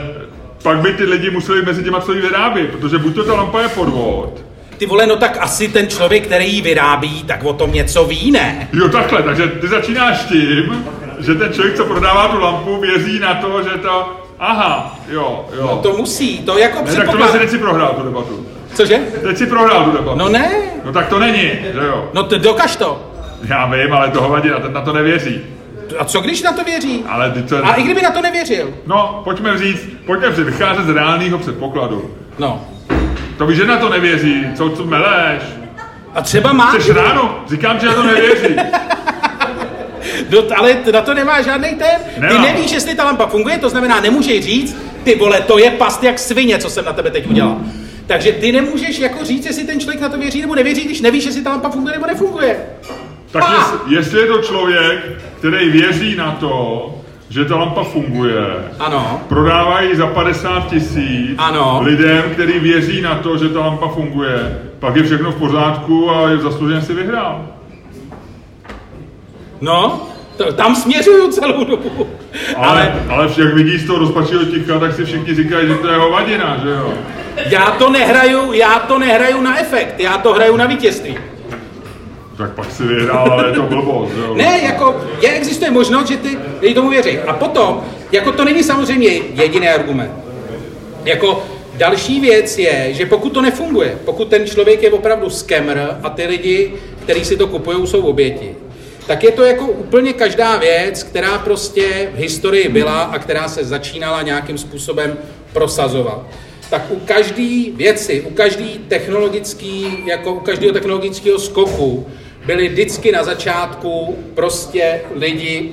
pak by ty lidi museli mezi těma, co ji vyrábí, protože buď to ta lampa je podvod, Ty vole, no tak asi ten člověk, který ji vyrábí, tak o tom něco ví, ne? Jo, takhle, takže ty začínáš tím, že ten člověk, co prodává tu lampu, věří na to, že to... Aha, jo, jo. No to musí, to jako ne, tak tohle si teď si prohrál tu debatu. Cože? Teď si prohrál tu debatu. No ne, No tak to není, že jo. no to dokaž to. Já vím, ale to hovadí na, to- na to nevěří. A co když na to věří? Ale ty to... A i kdyby na to nevěřil. No, pojďme říct, pojďme vycházet z reálného předpokladu. No. To víš, že na to nevěří, co tu meleš? A třeba má... Chceš ráno? Říkám, že na to nevěří. No, ale na to nemá žádný ten. Ty nevíš, jestli ta lampa funguje, to znamená, nemůžeš říct, ty vole, to je past jak svině, co jsem na tebe teď udělal. Takže ty nemůžeš jako říct, jestli ten člověk na to věří nebo nevěří, když nevíš, jestli ta lampa funguje nebo nefunguje. Tak Ah! jest, jestli je to člověk, který věří na to, že ta lampa funguje, Ano. prodávají za 50 tisíc Ano. lidem, který věří na to, že ta lampa funguje, pak je všechno v pořádku a je zaslouženě si vyhrál. No, to, tam směřuju celou dobu. Ale, ale, ale jak vidí z toho rozpačího ticha, tak si všichni říkají, že to je hovadina, že jo? Já to nehraju, já to nehraju na efekt, já to hraju na vítězství. Tak pak si vyhrál, ale je to blbost, jo? Ne, jako je, existuje možnost, že ty lidi tomu věří. A potom, jako to není samozřejmě jediný argument. Jako další věc je, že pokud to nefunguje, pokud ten člověk je opravdu skemr a ty lidi, kteří si to kupují, jsou oběti, tak je to jako úplně každá věc, která prostě v historii byla a která se začínala nějakým způsobem prosazovat. Tak u každé věci, u každý technologický, jako u každého technologického skoku byli vždycky na začátku prostě lidi,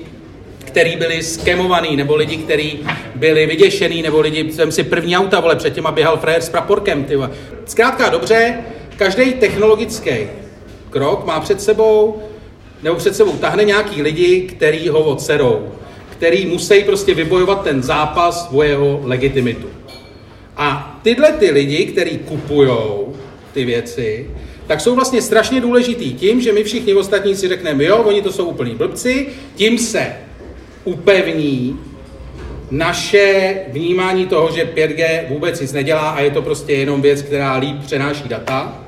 který byli skemovaný, nebo lidi, kteří byli vyděšený, nebo lidi, jsem si první auta, vole, předtím a běhal frajer s praporkem, ty. Zkrátka dobře, každý technologický krok má před sebou, nebo před sebou tahne nějaký lidi, který ho odserou, který musí prostě vybojovat ten zápas o jeho legitimitu. A tyhle ty lidi, kteří kupují ty věci, tak jsou vlastně strašně důležitý tím, že my všichni ostatní si řekneme, jo, oni to jsou úplní blbci, tím se upevní naše vnímání toho, že 5G vůbec nic nedělá a je to prostě jenom věc, která líp přenáší data.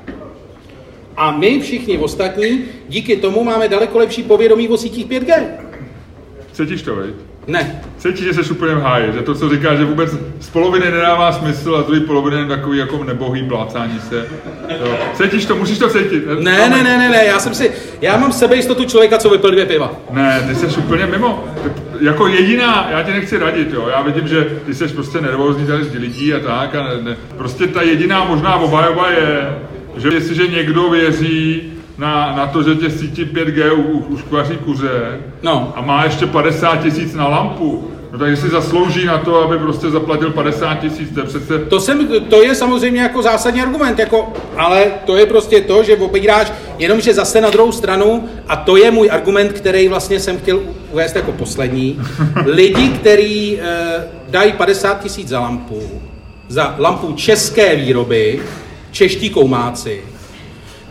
A my všichni ostatní díky tomu máme daleko lepší povědomí o sítích 5G. Cítíš to, veď? Ne. Cítíš, že jsi úplně v háji, že to, co říkáš, že vůbec z poloviny nedává smysl a z druhé poloviny je takový jako nebohý plácání se. Jo. Cítíš to, musíš to cítit. Ne, ne, ne, ne, ne, já jsem si, já mám sebejistotu člověka, co vypil dvě piva. Ne, ty jsi úplně mimo. Ty- Jako jediná, já ti nechci radit, jo. Já vidím, že ty jsi prostě nervózní tady z lidí a tak. A ne, ne. Prostě ta jediná možná obhajoba je, že jestliže někdo věří na, na to, že tě sítí 5G u- u- uškvaří kuře No. a má ještě 50 tisíc na lampu, no tak si zaslouží na to, aby prostě zaplatil 50 tisíc, to je přece To, jsem, to je samozřejmě jako zásadní argument, jako, ale to je prostě to, že opíráš jenomže zase na druhou stranu, a to je můj argument, který vlastně jsem chtěl uvést jako poslední, lidi, kteří e, dají 50 tisíc za lampu, za lampu české výroby, čeští koumáci,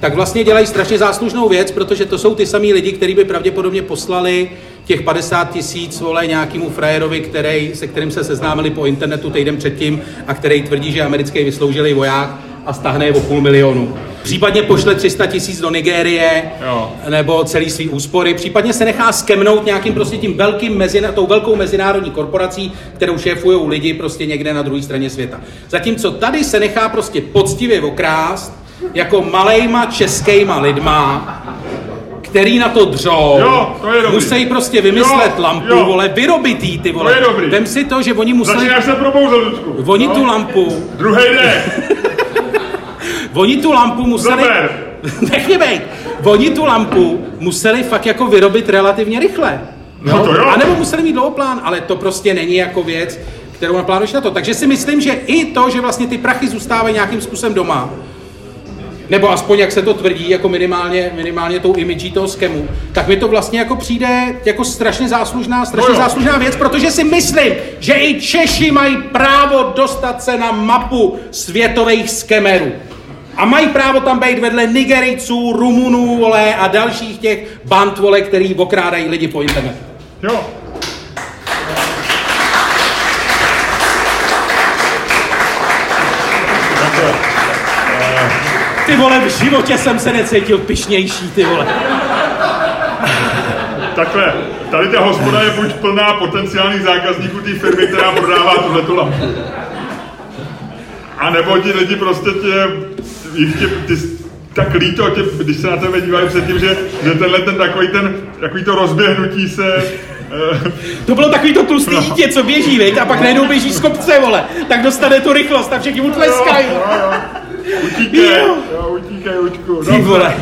tak vlastně dělají strašně záslužnou věc, protože to jsou ty samý lidi, kteří by pravděpodobně poslali těch 50 tisíc vole nějakému frajerovi, který, se kterým se seznámili po internetu týden předtím a který tvrdí, že americký vysloužilý voják a stáhne je o půl milionu. Případně pošle 300 tisíc do Nigérie, Jo. nebo celý svý úspory, případně se nechá skemnout nějakým prostě tím velkým mezina, tou velkou mezinárodní korporací, kterou šéfují lidi prostě někde na druhé straně světa. Zatímco tady se nechá prostě poctivě okrást jako malejma českýma lidma, který na to dřou, Jo, to je dobrý. musí prostě vymyslet Jo, lampu, jo. vole, vyrobit jí, ty vole. je dobrý. Vem si to, že oni museli, Začínáš se probouzet, oni tu lampu, Druhý den. Oni tu lampu museli... Zober. Nech mě bejt. Oni tu lampu museli fakt jako vyrobit relativně rychle. No to jo. A nebo museli mít dlouhoplán, ale to prostě není jako věc, kterou naplánuješ na to. Takže si myslím, že i to, že vlastně ty prachy zůstávají nějakým způsobem doma, nebo aspoň jak se to tvrdí, jako minimálně, minimálně tou imidží toho skemu, tak mi to vlastně jako přijde jako strašně záslužná, strašně No záslužná věc, protože si myslím, že i Češi mají právo dostat se na mapu světových skemerů. A mají právo tam být vedle Nigerijců, Rumunů, vole, a dalších těch band, vole, který okrádají lidi po internetu. Jo. Ty vole, v životě jsem se necítil pišnější, ty vole. Takhle, tady ta hospoda je buď plná potenciálních zákazníků té firmy, která prodává tuhletu lampu. A nebo ti lidi prostě tě, tě, ty, tak líto, tě, když se na tebe dívají předtím, že, že tenhle ten takový ten, takový to rozběhnutí se, eh, To bylo takový to tlustý dítě, co běží, viď? a pak najednou běží z kopce, vole. Tak dostane tu rychlost a všichni mu tleskají. jo, jo, utíkej, Jo. utíkej. Ty vole.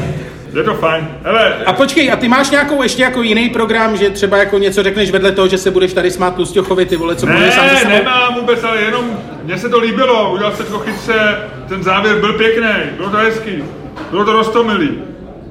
Je to fajn. Hele, A počkej, a ty máš nějakou ještě jako jiný program, že třeba jako něco řekneš vedle toho, že se budeš tady smát Tlustěchovi, ty vole, co mluví sám ne, nemám vůbec, ale jenom mně se to líbilo, udělal se to chytře, ten závěr byl pěkný, bylo to hezký, bylo to rostomilý.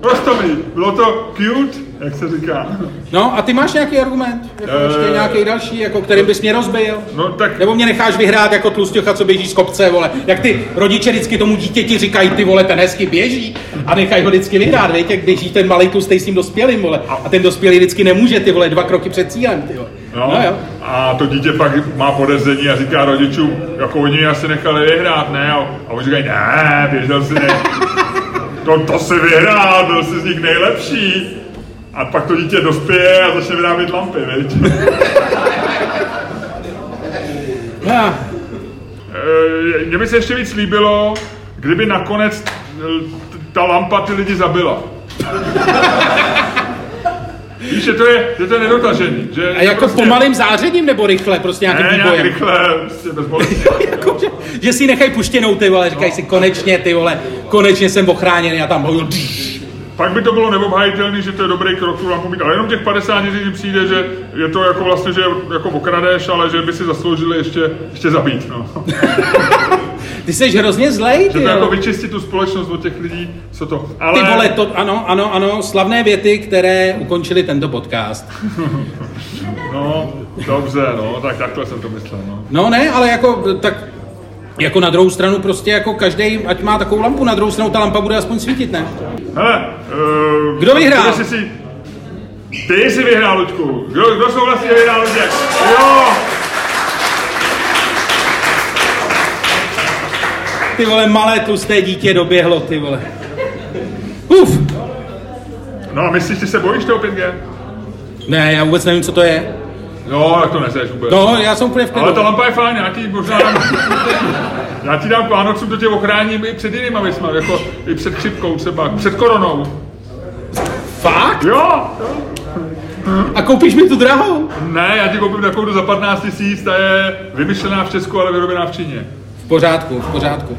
Rostomilý, bylo to cute, jak se říká. No a ty máš nějaký argument? Jako Eh. ještě nějaký další, jako kterým bys mě rozbil? No tak Nebo mě necháš vyhrát jako tlustěcha, co běží z kopce, vole. Jak ty rodiče vždycky tomu dítěti říkají, ty vole, ten hezky běží a nechají ho vždycky vyhrát, víte, jak běží ten malý tlustej s tím dospělým, vole. A ten dospělý vždycky nemůže, ty vole, dva kroky před cílem, ty vole. No, no jo. a to dítě pak má podezření a říká rodičům, jako oni asi nechali vyhrát, ne? A, a oni říkají, ne, běžel si ne. To, to si vyhrál, byl jsi z nich nejlepší. A pak to dítě dospěje a začne vyrábět lampy, viď? Ah, Eh, Mně by se ještě víc líbilo, kdyby nakonec eh, ta lampa ty lidi zabila. Víš, že to je, že to je nedotažený. Že a jako prostě, pomalým zářením nebo rychle, prostě nějakým Ne, nějak výbojem? rychle, prostě bezbolestně. jako, že, že si nechají puštěnou, ty vole, říkají si konečně, ty vole, konečně jsem ochráněný a tam Pak by to bylo neobhajitelné, že to je dobrý krok tu lampu mít, ale jenom těch 50 lidí přijde, že je to jako vlastně, že jako okradeš, ale že by si zasloužili ještě, ještě zabít. No. Ty jsi hrozně zlej, Že to jako vyčistit tu společnost od těch lidí, co to. Ale, Ty vole, to, ano, ano, ano, slavné věty, které ukončily tento podcast. No, dobře, no, tak takhle jsem to myslel, no. No ne, ale jako, tak, jako na druhou stranu prostě jako každý, ať má takovou lampu, na druhou stranu ta lampa bude aspoň svítit, ne? Hele, uh, Kdo vyhrál? Jsi si, ty jsi vyhrál, Luďku. Kdo, kdo souhlasí, že vyhrál Luděk? Jo! Ty vole, malé tlusté dítě doběhlo, ty vole. Uf, No a myslíš, ty se bojíš toho 5G? ne, já vůbec nevím, co to je. No, tak to neseš vůbec. No, já jsem úplně v klidu. Ale ta lampa je fajn, já ti možná dám, já ti dám k Vánocům, to tě ochráním i před jinýma věcma, jako i před chřipkou třeba, před koronou. Fakt? Jo, jo. A koupíš mi tu drahou? Ne, já ti koupím takovou za 15 tisíc, ta je vymyšlená v Česku, ale vyrobená v Číně. V pořádku, v pořádku.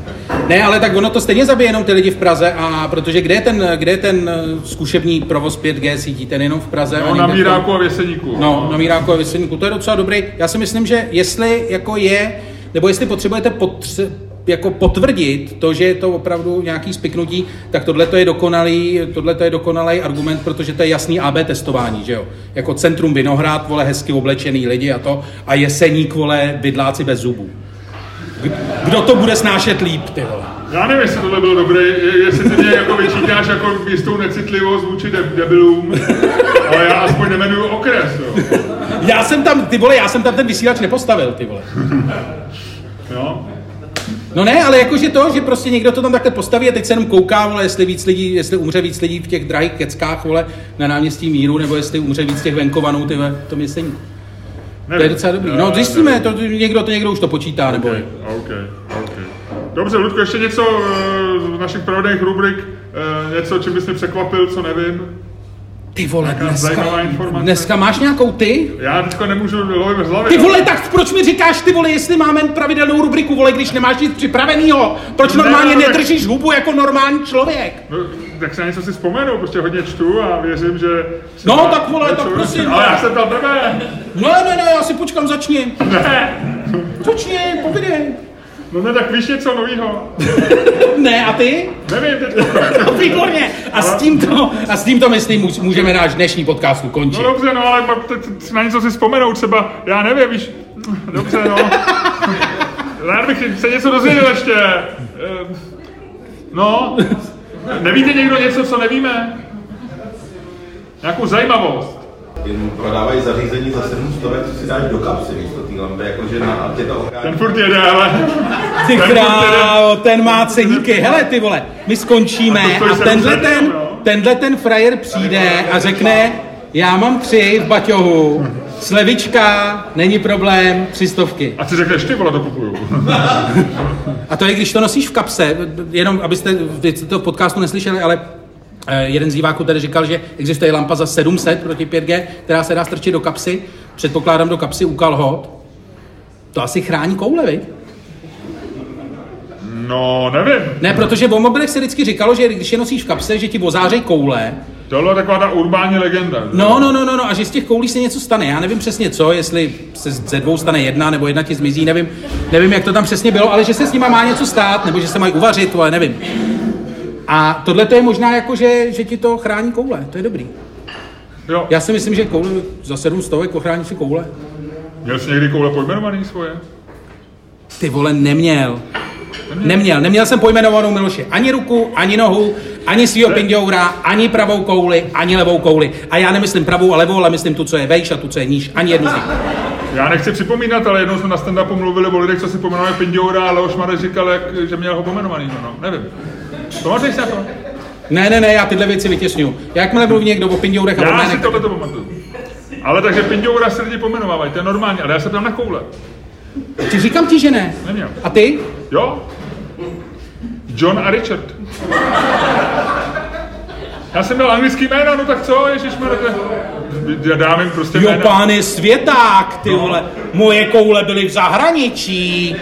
Ne, ale tak ono to stejně zabije jenom ty lidi v Praze, a protože kde je ten, kde je ten eh, zkušební provoz 5G sítí, ten jenom v Praze? No, na Míráku a Věseníku. No, na Míráku a Věseníku, to je docela dobrý. Já si myslím, že jestli jako je, nebo jestli potřebujete potře- jako potvrdit to, že je to opravdu nějaký spiknutí, tak tohle to je dokonalý, tohle to je dokonalý argument, protože to je jasný AB testování, že jo? Jako centrum Vinohrad, vole, hezky oblečený lidi a to, a Jeseník, vole, bydláci bez zubů. Kdo to bude snášet líp, ty vole? Já nevím, jestli tohle bylo dobré, je- jestli ty mě jako vyčítáš jako jistou necitlivost vůči de- debilům, ale já aspoň nemenuju okres, jo. Já jsem tam, ty vole, já jsem tam ten vysílač nepostavil, ty vole. jo? No ne, ale jakože to, že prostě někdo to tam takhle postaví a teď se jenom kouká, vole, jestli víc lidí, jestli umře víc lidí v těch drahých keckách, vole, na náměstí Míru, nebo jestli umře víc těch venkovanů, ty vole, to myslím. To je Nevím. docela dobrý. No, zjistíme, nevím. to, někdo to někdo už to počítá, nebo... Okay, okay, okay. Dobře, Ludko, ještě něco eh, z našich pravidelných rubrik, eh, něco, čím bys mě překvapil, co nevím. Ty vole, dneska, informace? dneska máš nějakou ty? Já teďka nemůžu lovit z hlavy. Ty vole, tak proč mi říkáš, ty vole, jestli máme pravidelnou rubriku, vole, když nemáš nic připravenýho? Proč Ne, normálně no, tak- nedržíš hubu jako normální člověk? No, tak se na něco si vzpomenu, prostě hodně čtu a věřím, že... No, má tak vole, tak prosím, Ale já jsem tam tebe! Ne, ne, ne, já si počkám, začni. Ne! Začni, povídej. No ne, tak víš něco novýho? Ne, a ty? Nevím teď. No, výborně. A s tímto, a s tímto myslím, můž- můžeme náš dnešní podcast ukončit. No dobře, no ale pak teď na něco si vzpomenout třeba, já nevím, víš, dobře, no. Rád bych se něco dozvěděl ještě. Eh, No, nevíte někdo něco, co nevíme? Nějakou zajímavost? Jen prodávají zařízení za 700, co si dáš do kapsy místo a tě to ochrání. Ten furt jede, ale... Ty ten krávo, ten má ceníky. Hele, ty vole, my skončíme A to a tenhle 700, ten, tenhle ten frajer přijde a řekne, já mám tři v baťohu, slevička, není problém, tři stovky. A ty řekneš, ty vole, to kupuju. A to je, když to nosíš v kapse, jenom abyste vy jste to v podcastu neslyšeli, ale eh, jeden z diváků tady říkal, že existuje lampa za 700 proti 5G, která se dá strčit do kapsy, předpokládám do kapsy u kalhot. To asi chrání koule, viď? No, nevím. Ne, protože o mobilech se vždycky říkalo, že když je nosíš v kapse, že ti ozářej koule. Tohle je taková ta urbání legenda. že? No, no, no, no, no, a že z těch koulí se něco stane. Já nevím přesně co, jestli se ze dvou stane jedna, nebo jedna ti zmizí, nevím, nevím, jak to tam přesně bylo, ale že se s nima má něco stát, nebo že se mají uvařit, ale nevím. A tohle to je možná jako, že, že ti to chrání koule, to je dobrý. Jo. Já si myslím, že koule za sedm stovek ochrání si koule. Měl jsi někdy koule pojmenovaný svoje? Ty vole, neměl. Neměl, neměl jsem pojmenovanou Miloše ani ruku, ani nohu, ani svýho pindoura, ani pravou kouli, ani levou kouli. A já nemyslím pravou a levou, ale myslím tu, co je vejš a tu, co je níž. Ani jednu z nich. Já nechci připomínat, ale jednou jsme na stand-upu mluvili o lidech, co si pomenovali Pindoura a Leoš Marek říkal, jak, že měl ho pomenovaný. No, no, nevím. Pamatuješ si na to? Ne, ne, ne, já tyhle věci vytěsňuju. Jakmile mluví někdo o pindourech a Já si tohle to pamatuju. Ale takže Pindoura se lidi pomenovávají, to je normální, ale já se ptám na koule. Ti říkám ti, že ne. Neměl. A ty? Jo? John a Richard. Já jsem měl anglický jméno, no tak co, ježišmarja, já dám jim prostě Jo, jména. pán je světák, ty No. vole. Moje koule byly v zahraničí.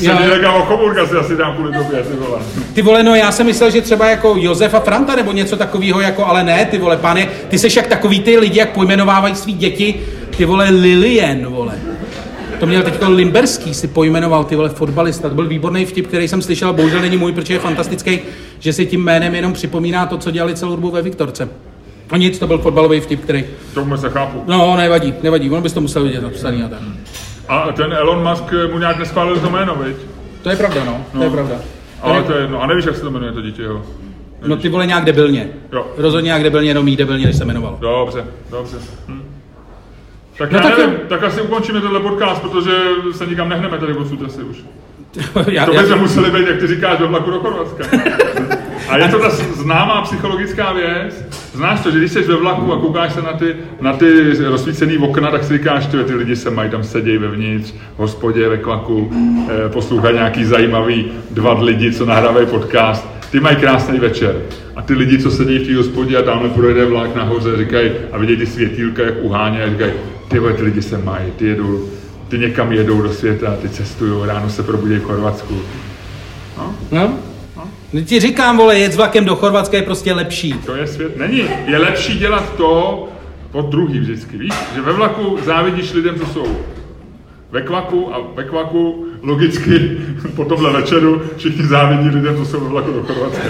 Jo. Sedílega o Coburga si asi dám kvůli tobě, ty vole. Ty vole, no já jsem myslel, že třeba jako Josefa Franta nebo něco takového, jako, ale ne, ty vole, pane, ty seš jak takový ty lidi, jak pojmenovávají svý děti, ty vole Lilien, vole. To měl teďko Limberský, si pojmenoval, ty vole, fotbalista. To byl výborný vtip, který jsem slyšel, a bohužel není můj, protože je fantastický, že si tím jménem jenom připomíná to, co dělali celou dobu ve Viktorce. A nic, to byl fotbalový vtip, který... To vůbec nechápu. No, nevadí, nevadí, on bys to musel vidět napsaný a tak. A ten Elon Musk mu nějak neschválil to jméno, viď? To je pravda, no, to je pravda. Ale to je jedno. A nevíš, jak se to jmenuje to dítě, jo? No ty vole nějak debilně. Jo. Rozhodně nějak debilně, jenom jí debilně, než se jmenovalo. Dobře, dobře. Hm. Tak No já tak nevím, jo. tak asi ukončíme tenhle podcast, protože se nikam nehneme tady odsud asi už. já, To já, by se museli být, jak ty říkáš, ve vlaku do Chorvatska. A je to ta známá psychologická věc. Znáš to, že když jsi ve vlaku a koukáš se na ty, na ty rozsvícený okna, tak si říkáš, že ty lidi se mají tam sedějí vevnitř, v hospodě, ve klaku, eh, poslouchají nějaký zajímavý dva lidi, co nahrávají podcast. Ty mají krásný večer. A ty lidi, co sedí v té hospodě a tamhle projede vlak nahoře, říkají a vidějí ty světýlka, jak uhání a říkají, ty ty lidi se mají, ty jedou, ty někam jedou do světa, ty cestují, ráno se probudí v Chorvatsku. no? No ti říkám, vole, jet s vlakem do Chorvatska je prostě lepší. To je svět. Není. Je lepší dělat to od druhý vždycky. Víš, že ve vlaku závidíš lidem, co jsou ve kvaku a ve kvaku logicky po tomhle večeru všichni závidí lidem, co jsou ve vlaku do Chorvatska.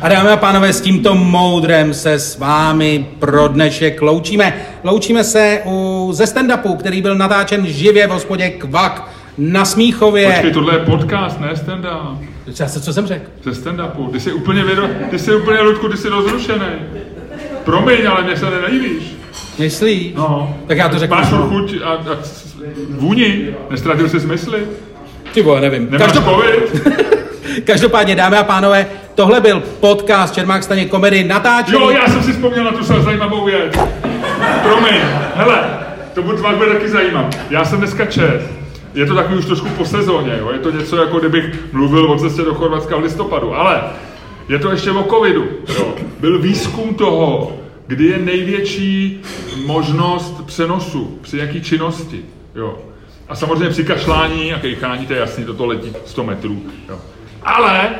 A dámy a pánové, s tímto moudrem se s vámi pro dnešek loučíme. Loučíme se u, ze stand-upu, který byl natáčen živě v hospodě Kvak na Smíchově. Počkej, tohle je podcast, ne stand-up. Já se, co jsem řekl? Ze stand-upu. Ty jsi úplně vědo, ty jsi úplně, Ludku, ty jsi rozrušený. Promiň, ale mě se nelíbíš. Myslí? No. Tak já to řeknu. Máš chuť a, a vůni. Nestratil jsi smysly. Ty vole, nevím. Nemáš Každop... covid. Každopádně, dámy a pánové, tohle byl podcast Čermák staně komedy natáčený. Jo, já jsem si vzpomněl na tu zajímavou věc. Promiň, hele, to bude vás bude taky zajímat. Já jsem dneska čet, je to takový už trošku po sezóně, jo? je to něco jako kdybych mluvil o cestě do Chorvatska v listopadu, ale je to ještě o covidu. Jo? Byl výzkum toho, kdy je největší možnost přenosu, při jaký činnosti. Jo? A samozřejmě při kašlání a kejchání, to je jasný, toto letí 100 metrů. Jo? Ale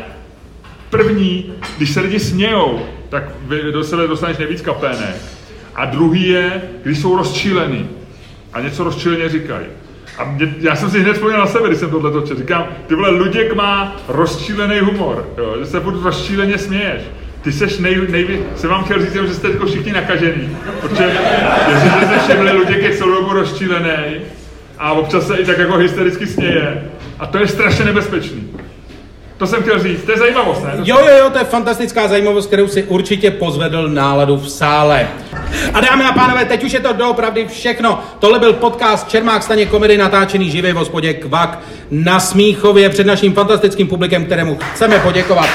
První, když se lidi smějou, tak do sebe dostaneš nejvíc kapének. A druhý je, když jsou rozčílený a něco rozčileně říkají. A mě, já jsem si hned vzpomněl na sebe, když jsem tohle točil. Říkám, ty vole, Luděk má rozčílený humor, jo, že se budu rozčíleně směješ. Ty seš nej, nejvě... jsem vám chtěl říct, že jste jako všichni nakažený. Protože jestli jste se všimli, Luděk je celou dobu rozčílený a občas se i tak jako hystericky směje. A to je strašně nebezpečný. To jsem chtěl říct, to je zajímavost, ne? Jo, jo, jo, to je fantastická zajímavost, kterou si určitě pozvedl náladu v sále. A dámy a pánové, teď už je to doopravdy všechno. Tohle byl podcast Čermák staně komedy natáčený živě v hospodě Kvak na Smíchově před naším fantastickým publikem, kterému chceme poděkovat.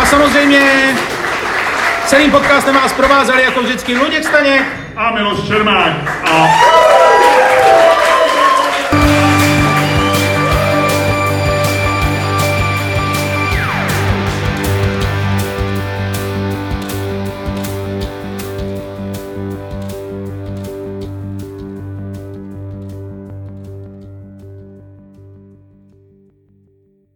A samozřejmě celým podcastem vás provázeli jako vždycky Luděk Staněk. A Miloš Čermák. A